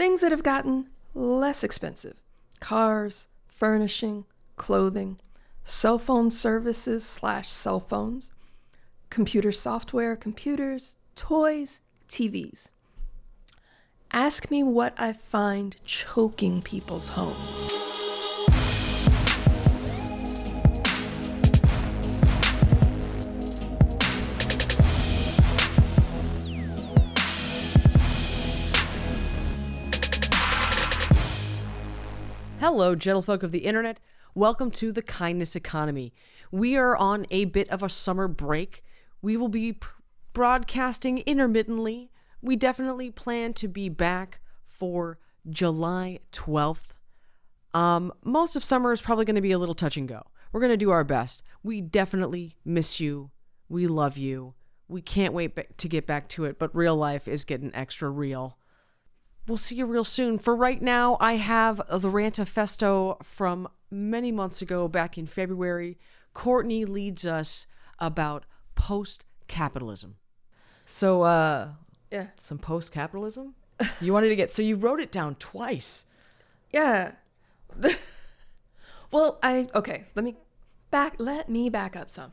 Things that have gotten less expensive cars, furnishing, clothing, cell phone services slash cell phones, computer software, computers, toys, TVs. Ask me what I find choking people's homes. Hello, gentlefolk of the internet. Welcome to the Kindness Economy. We are on a bit of a summer break. We will be broadcasting intermittently. We definitely plan to be back for July 12th. Um, most of summer is probably going to be a little touch and go. We're going to do our best. We definitely miss you. We love you. We can't wait to get back to it, but real life is getting extra real. We'll see you real soon. For right now, I have the Rantafesto from many months ago, back in February. Courtney leads us about post capitalism. So, uh, Yeah. some post capitalism? You wanted to get, so you wrote it down twice. Yeah. well, I okay, let me back let me back up some.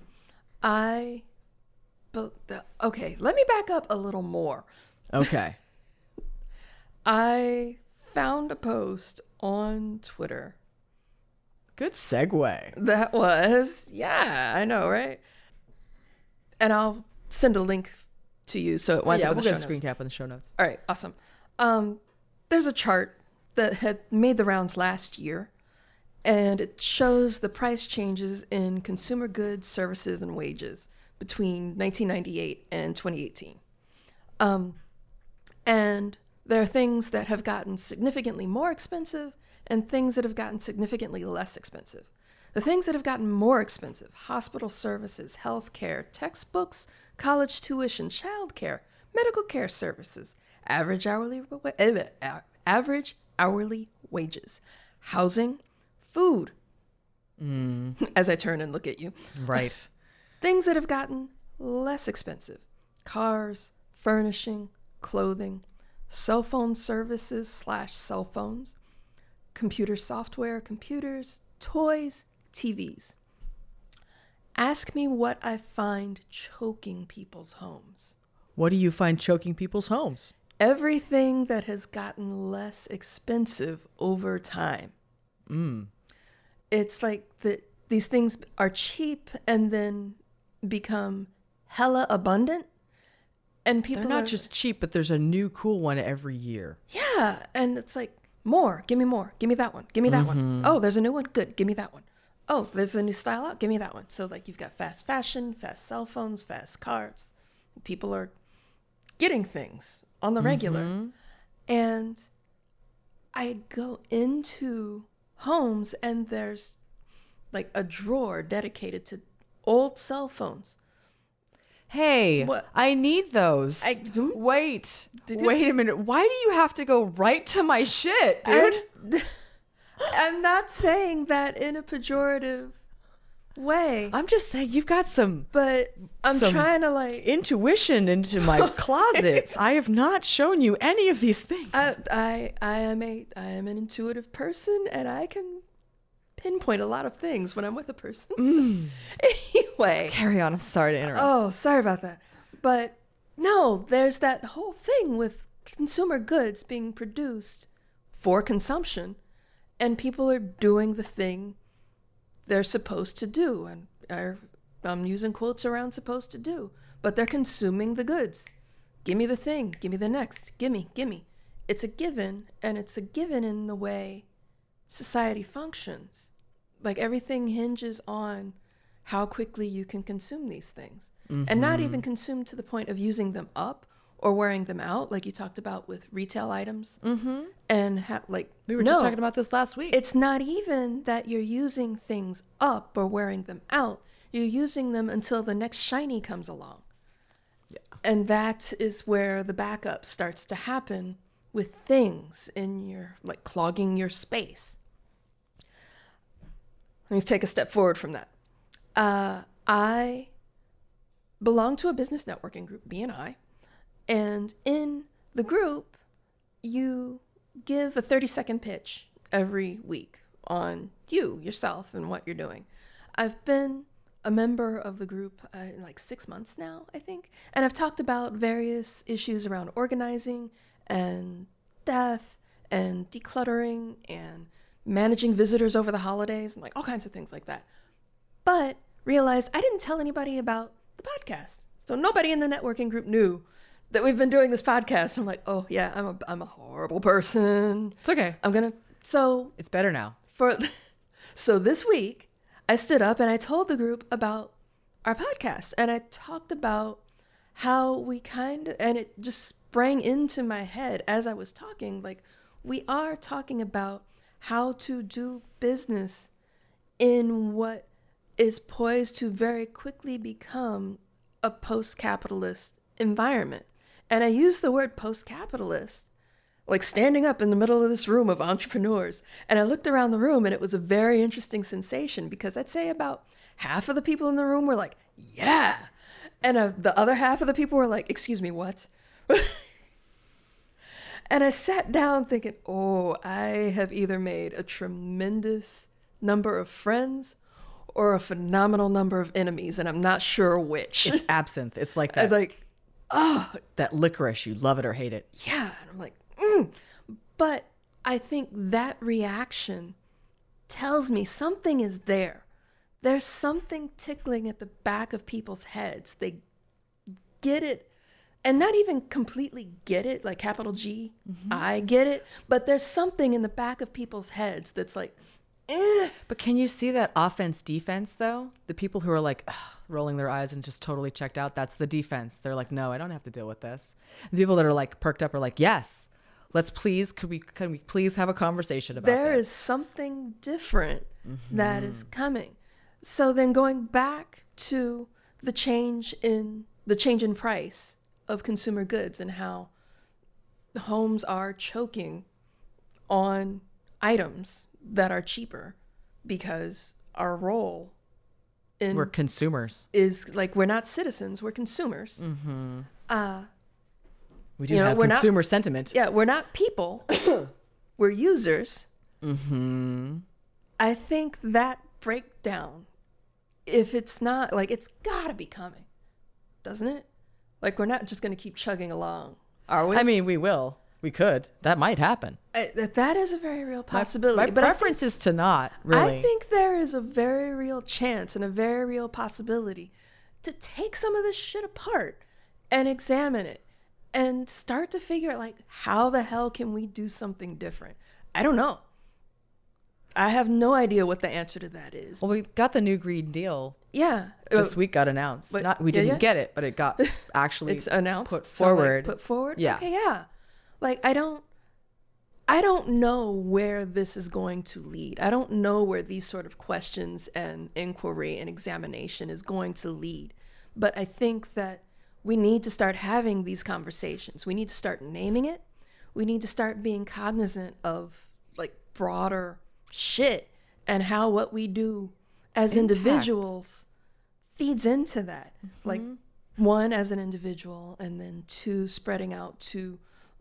I but the, okay, let me back up a little more. Okay. I found a post on Twitter Good segue. that was yeah, I know, right? And I'll send a link to you so it winds yeah, up we'll in the get a screen cap in the show notes. All right, awesome. Um, there's a chart that had made the rounds last year, and it shows the price changes in consumer goods, services, and wages between 1998 and 2018. Um, and there are things that have gotten significantly more expensive and things that have gotten significantly less expensive. The things that have gotten more expensive hospital services, health care, textbooks, college tuition, childcare, medical care services, average hourly, eh, eh, average hourly wages, housing, food. As I turn and look at you, Right. things that have gotten less expensive cars, furnishing, clothing, cell phone services slash cell phones, computer software, computers, toys, TVs. Ask me what I find choking people's homes. What do you find choking people's homes? Everything that has gotten less expensive over time. Mm. It's like the, these things are cheap and then become hella abundant. And people They're not are- just cheap, but there's a new cool one every year. Yeah, and it's like more. Give me more. Give me that one. Give me that one. Mm-hmm. Oh, there's a new one. Good. Give me that one. Oh, there's a new style out. Give me that one. So like you've got fast fashion, fast cell phones, fast cars. People are getting things on the regular. Mm-hmm. And I go into homes and there's like a drawer dedicated to old cell phones. Hey, What? I need those. I do- Wait, wait a minute. Why do you have to go right to my shit, dude? I'm, I'm not saying that in a pejorative way, I'm just saying you've got some but I'm some trying to like. intuition into my closets. I have not shown you any of these things. I, I I am a I am an intuitive person, and I can pinpoint a lot of things when I'm with a person. Mm. anyway, Carry on. I'm sorry to interrupt. oh, sorry about that, but no, there's that whole thing with consumer goods being produced for consumption, and people are doing the thing they're supposed to do, and are I'm using quotes around supposed to do, but they're consuming the goods. Give me the thing, give me the next, gimme, gimme. It's a given, and it's a given in the way society functions. Like everything hinges on how quickly you can consume these things, and not even consume to the point of using them up or wearing them out, like you talked about with retail items. Mm-hmm. And ha- like we were no. just talking about this last week. It's not even that you're using things up or wearing them out. You're using them until the next shiny comes along. Yeah. And that is where the backup starts to happen with things in your, like clogging your space. Let me take a step forward from that. Uh, I belong to a business networking group, BNI, and in the group, you give a 30 second pitch every week on you, yourself, and what you're doing. I've been a member of the group uh, in like six months now, I think, and I've talked about various issues around organizing and death and decluttering and managing visitors over the holidays and like all kinds of things like that. But realized I didn't tell anybody about the podcast. So nobody in the networking group knew that we've been doing this podcast. I'm like, oh yeah, I'm a I'm a horrible person. It's okay. I'm gonna so It's better now. for so this week I stood up and I told the group about our podcast and I talked about how we kind of and it just sprang into my head as I was talking like we are talking about how to do business in what is poised to very quickly become a post-capitalist environment. And I use the word post-capitalist like standing up in the middle of this room of entrepreneurs. And I looked around the room and it was a very interesting sensation because I'd say about half of the people in the room were like, yeah. And uh, the other half of the people were like, excuse me, what? and I sat down thinking, oh, I have either made a tremendous number of friends or a phenomenal number of enemies, and I'm not sure which. It's absinthe. It's like I'm that like, oh, that licorice. You love it or hate it. yeah. And I'm like, mm. but I think that reaction tells me something is there. There's something tickling at the back of people's heads. They get it and not even completely get it, like capital G, I get it, but there's something in the back of people's heads that's like, eh. But can you see that offense defense though? The people who are like "Ugh," rolling their eyes and just totally checked out, that's the defense. They're like, "No, I don't have to deal with this." The people that are like perked up are like, "Yes. Let's please could we can we please have a conversation about There this?" is something different that is coming. So then going back to the change in the change in price of consumer goods and how homes are choking on items that are cheaper because our role in We're consumers. is like we're not citizens, we're consumers. Uh We do You know, have we're not- consumer sentiment. yeah, we're not people. we're users. Mm-hmm. I think that breakdown, if it's not like it's gotta be coming, doesn't it? Like we're not just gonna keep chugging along, are we? I mean, we will. We could. That might happen. I- that that is a very real possibility. My, but I preference is to not really. I think there is a very real chance and a very real possibility to take some of this shit apart and examine it and start to figure out like how the hell can we do something different? I don't know. I have no idea what the answer to that is. well, we got the new Green Deal Yeah. this Uh, week. Got announced. but- Not we didn't yeah. get it, but it got actually it's announced put so, like, forward. put forward Yeah. okay yeah like i don't i don't know where this is going to lead i don't know where these sort of questions and inquiry and examination is going to lead but i think that we need to start having these conversations we need to start naming it we need to start being cognizant of like broader shit and how what we do as Impact. individuals feeds into that like Mm-hmm. one as an individual and then two spreading out to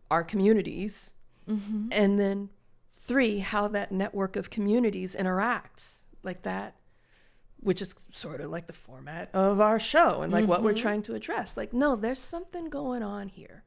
our communities Mm-hmm. and then three how that network of communities interacts like that which is sort of like the format of our show and like what we're Mm-hmm. trying to address like no there's something going on here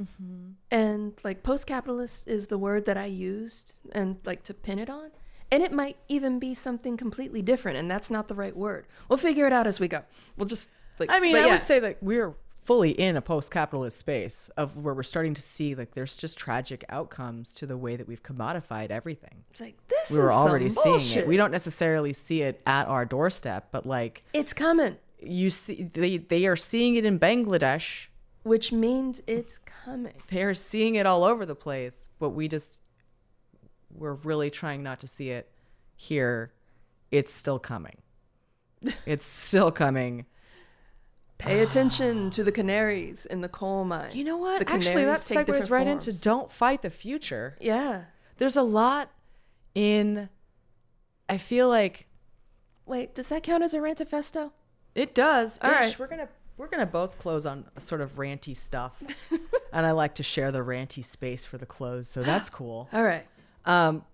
Mm-hmm. and like post-capitalist is the word that i used and like to pin it on and it might even be something completely different and that's not the right word we'll figure it out as we go we'll just like I mean, I yeah. would say that we're fully in a post-capitalist space of where we're starting to see like there's just tragic outcomes to the way that we've commodified everything. it's like this We were already seeing bullshit. it. We don't necessarily see it at our doorstep, but like it's coming you see they they are seeing it in Bangladesh. Which means it's coming They are seeing it all over the place, but we just we're really trying not to see it here. It's still coming. It's still coming. pay attention to the canaries in the coal mine You know what? Actually, that segues right into don't fight the future. yeah There's a lot in. I feel like wait does that count as a rantifesto it does. All Ish, right, we're we're gonna We're gonna both close on sort of ranty stuff, and I like to share the ranty space for the close, so that's cool. All right. Um,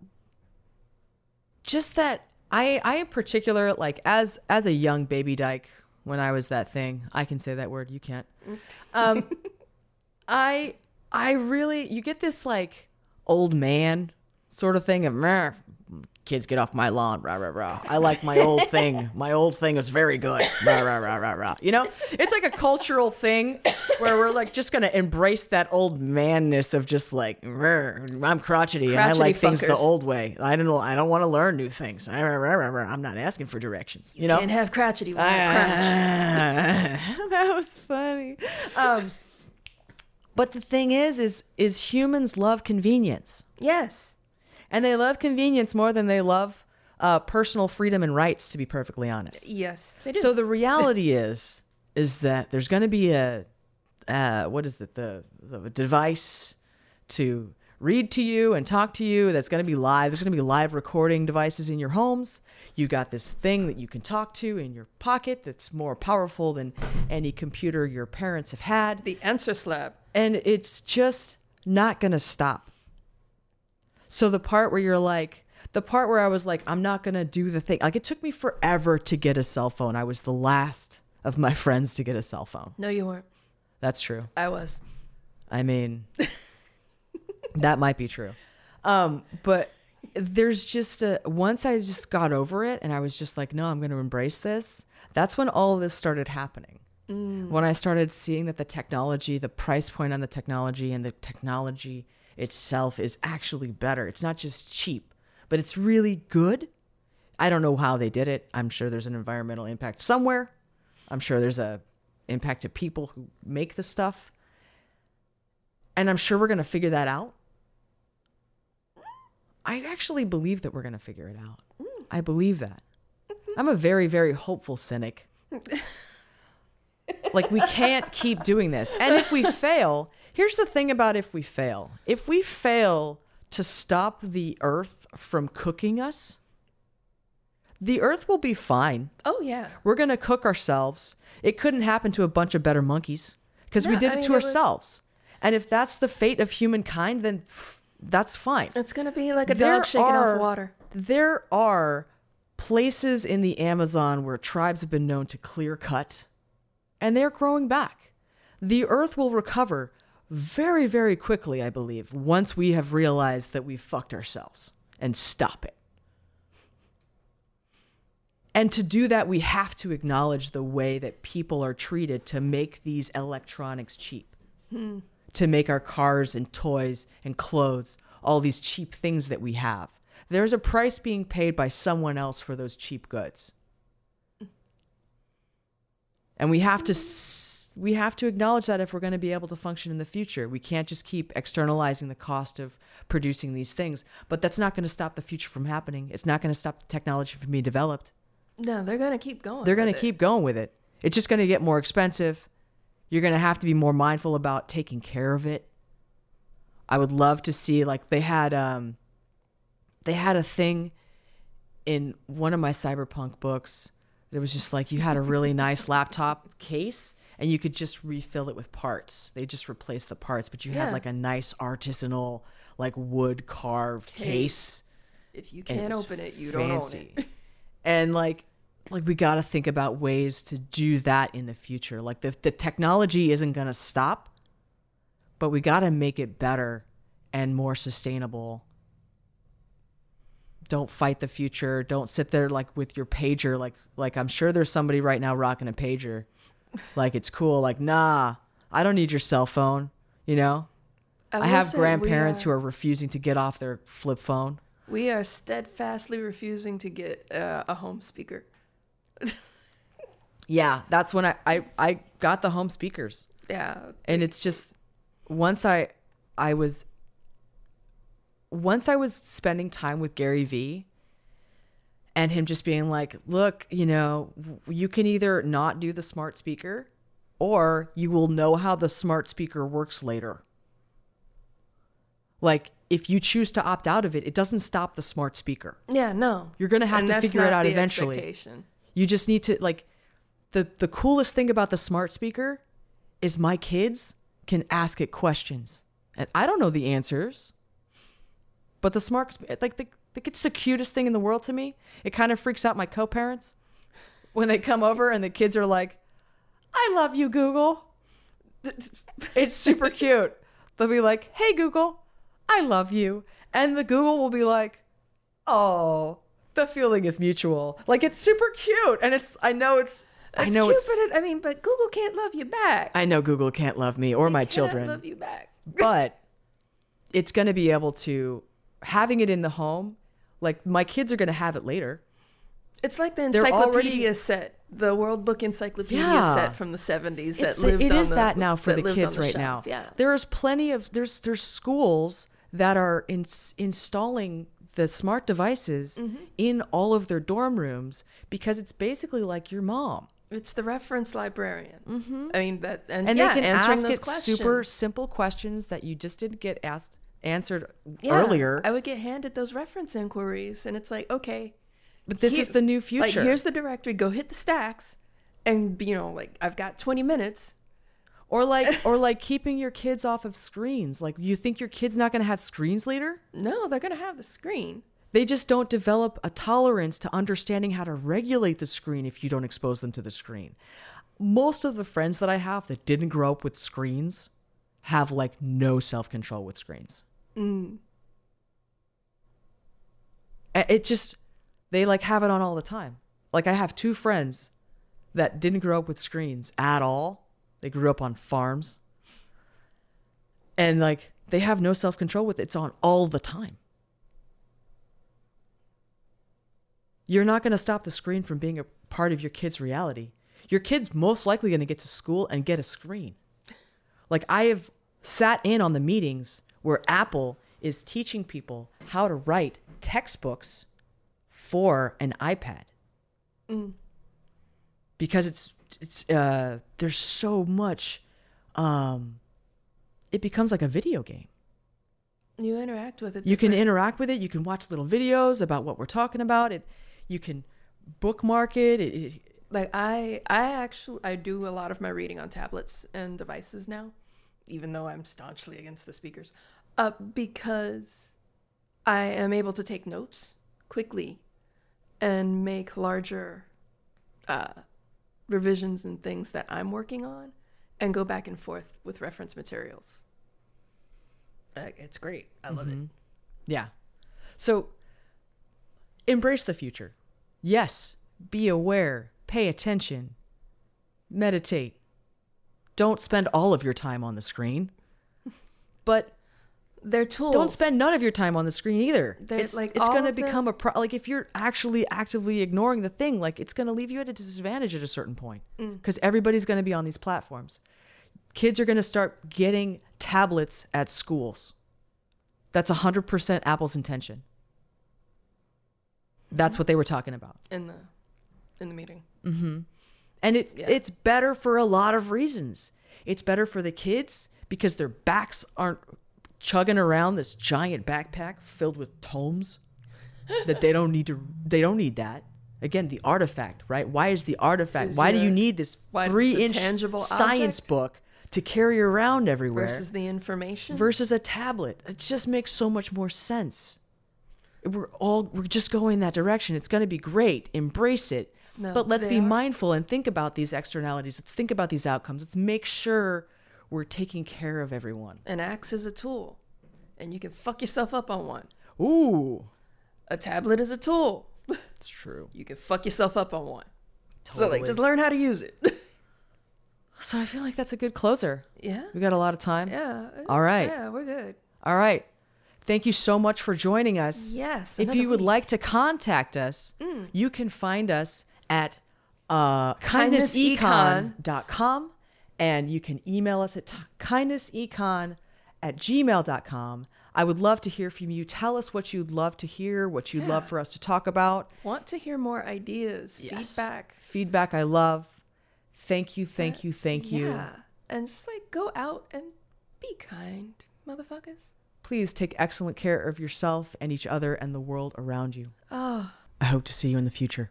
just that I I in particular like as as a young baby dyke when I was that thing I can say that word you can't. Um, I I really you get this like old man sort of thing of "Meh, kids get off my lawn rah rah rah. I like my old thing. My old thing is very good. Rah rah rah rah rah. You know, it's like a cultural thing where we're like just gonna embrace that old manness of just like I'm crotchety, and I Crotchety like things the old way. I don't know. I don't want to learn new things. Rah, rah, rah, rah. I'm not asking for directions. You, know. Can't have crotchety without crunch. that was funny. Um, but the thing is, is is humans love convenience, Yes. And they love convenience more than they love uh, personal freedom and rights. To be perfectly honest. Yes. They do. So the reality is, is that there's going to be a, uh, what is it, the, the device to read to you and talk to you that's going to be live. There's going to be live recording devices in your homes. You got this thing that you can talk to in your pocket that's more powerful than any computer your parents have had. the answer slab. And it's just not going to stop. So the part where you're like, the part where I was like, I'm not going to do the thing. Like it took me forever to get a cell phone. I was the last of my friends to get a cell phone. No, you weren't. That's true. I was. I mean, that might be true. Um, but there's just a once I just got over it and I was just like, no, I'm going to embrace this. That's when all of this started happening. When I started seeing that the technology, the price point on the technology, and the technology itself is actually better. It's not just cheap, but it's really good. I don't know how they did it. I'm sure there's an environmental impact somewhere. I'm sure there's a impact to people who make the stuff. And I'm sure we're going to figure that out. I actually believe that we're going to figure it out. Mm. I believe that. I'm a very, very hopeful cynic. like, we can't keep doing this. And if we fail, here's the thing about if we fail if we fail to stop the earth from cooking us, the earth will be fine. Oh yeah. We're going to cook ourselves. It couldn't happen to a bunch of better monkeys because we No, did I it mean, to it was- ourselves. And if that's the fate of humankind, then pff, that's fine. It's gonna be like a There dog shaking are- off water. There are places in the Amazon where tribes have been known to clear cut, and they're growing back. The earth will recover very, very quickly, I believe, once we have realized that we've fucked ourselves and stop it. And to do that, we have to acknowledge the way that people are treated to make these electronics cheap, hmm. to make our cars and toys and clothes, all these cheap things that we have. There's a price being paid by someone else for those cheap goods. And we have to s- we have to acknowledge that if we're going to be able to function in the future. We can't just keep externalizing the cost of producing these things. But that's not going to stop the future from happening. It's not going to stop the technology from being developed. No, they're gonna keep going. They're going to keep going with it. It's just going to get more expensive. You're going to have to be more mindful about taking care of it. I would love to see like they had um they had a thing in one of my cyberpunk books. It was just like you had a really nice laptop case and you could just refill it with parts. They just replaced the parts, but you had like a nice artisanal like wood carved case. If you can't was open it, you don't own it. and like like we got to think about ways to do that in the future. Like the, the technology isn't to stop but we got to make it better and more sustainable. Don't fight the future. Don't sit there like with your pager. Like like i'm sure there's somebody right now rocking a pager like it's cool like nah i don't need your cell phone you know i, have grandparents we who are refusing to get off their flip phone We are steadfastly refusing to get uh, a home speaker. yeah that's when I, I i got the home speakers Yeah. and it's just once i i was once i was spending time with gary vee and him just being like look you know you can either not do the smart speaker or you will know how the smart speaker works later like if you choose to opt out of it it doesn't stop the smart speaker Yeah, no. You're gonna have And to figure it out eventually. you just need to like the the coolest thing about the smart speaker is my kids can ask it questions, and I don't know the answers. But the smart, like the, the it's the cutest thing in the world to me. It kind of freaks out my co-parents when they come over and the kids are like, "I love you, Google." It's super cute. They'll be like, "Hey, Google, I love you," and the Google will be like, "Oh." The feeling is mutual. Like it's super cute, and it's. I know it's. I know cute, it's. but it, I mean, but Google can't love you back. I know Google can't love me or my Can't children, love you back. but it's going to be able to having it in the home. Like my kids are going to have it later. It's like the They're encyclopedia already- set, the World Book Encyclopedia Yeah. set from the 70s that It's lived it on is the, that now for the kids the right shelf. now. Yeah. There's plenty of there's there's schools that are in, installing the smart devices Mm-hmm. in all of their dorm rooms because it's basically like your mom. It's the reference librarian. Mm-hmm. I mean that, and, and yeah, they can answering ask those it questions. super simple questions that you just didn't get asked answered Yeah, earlier. I would get handed those reference inquiries, and it's like, okay, but this is the new future. Like, here's the directory. Go hit the stacks, and you know, like I've got 20 minutes. or like or like keeping your kids off of screens. Like you think your kid's not going to have screens later? No, they're gonna have the screen. They just don't develop a tolerance to understanding how to regulate the screen if you don't expose them to the screen. Most of the friends that I have that didn't grow up with screens have like no self-control with screens. Mm. It just they like have it on all the time. Like I have two friends that didn't grow up with screens at all. They grew up on farms. And like they have no self-control with it. It's on all the time. You're not going to stop the screen from being a part of your kid's reality. Your kid's most likely going to get to school and get a screen. Like I have sat in on the meetings where Apple is teaching people how to write textbooks for an iPad. Because it's it's uh there's so much um it becomes like a video game. You interact with it. You can interact with it. You can watch little videos about what we're talking about. It, you can bookmark it. it, it like I I actually I do a lot of my reading on tablets and devices now, even though I'm staunchly against the speakers, uh, because I am able to take notes quickly and make larger uh, revisions and things that I'm working on, and go back and forth with reference materials. Uh, it's great. I love it. yeah. So embrace the future. Yes, be aware, pay attention, meditate. Don't spend all of your time on the screen. But They're tools. don't spend none of your time on the screen either. They're, it's like, it's going to become a pro- like if you're actually actively ignoring the thing, like it's going to leave you at a disadvantage at a certain point Mm. because everybody's going to be on these platforms. Kids are going to start getting tablets at schools. That's 100% Apple's intention. That's what they were talking about. in the in the meeting. And it Yeah. it's better for a lot of reasons. It's better for the kids because their backs aren't chugging around this giant backpack filled with tomes that they don't need to they don't need that. Again, the artifact, right? Why is the artifact? Is why do you need this why three inch tangible science object? book to carry around everywhere Versus the information. versus a tablet? It just makes so much more sense. We're all we're just going that direction. It's going to be great. Embrace it. No, but let's be are. mindful and think about these externalities. Let's think about these outcomes. Let's make sure we're taking care of everyone. An axe is a tool, and you can fuck yourself up on one. Ooh, A tablet is a tool. it's true. You can fuck yourself up on one. Totally. So like, just learn how to use it. So I feel like that's a good closer. yeah. We got a lot of time. Yeah. All right. Yeah, we're good. All right. Thank you so much for joining us. Yes, If you would week. Mm. like to contact us, you can find us at uh, Kindnessecon. kindnessecon.com and you can email us at t- kindnessecon at gmail.com. I would love to hear from you. Tell us what you'd love to hear, what you'd love for us to talk about. Want to hear more ideas, Yes. feedback. Feedback I love. Thank you, thank you, thank you. Yeah. And just like go out and be kind, motherfuckers. Please take excellent care of yourself and each other and the world around you. Oh. I hope to see you in the future.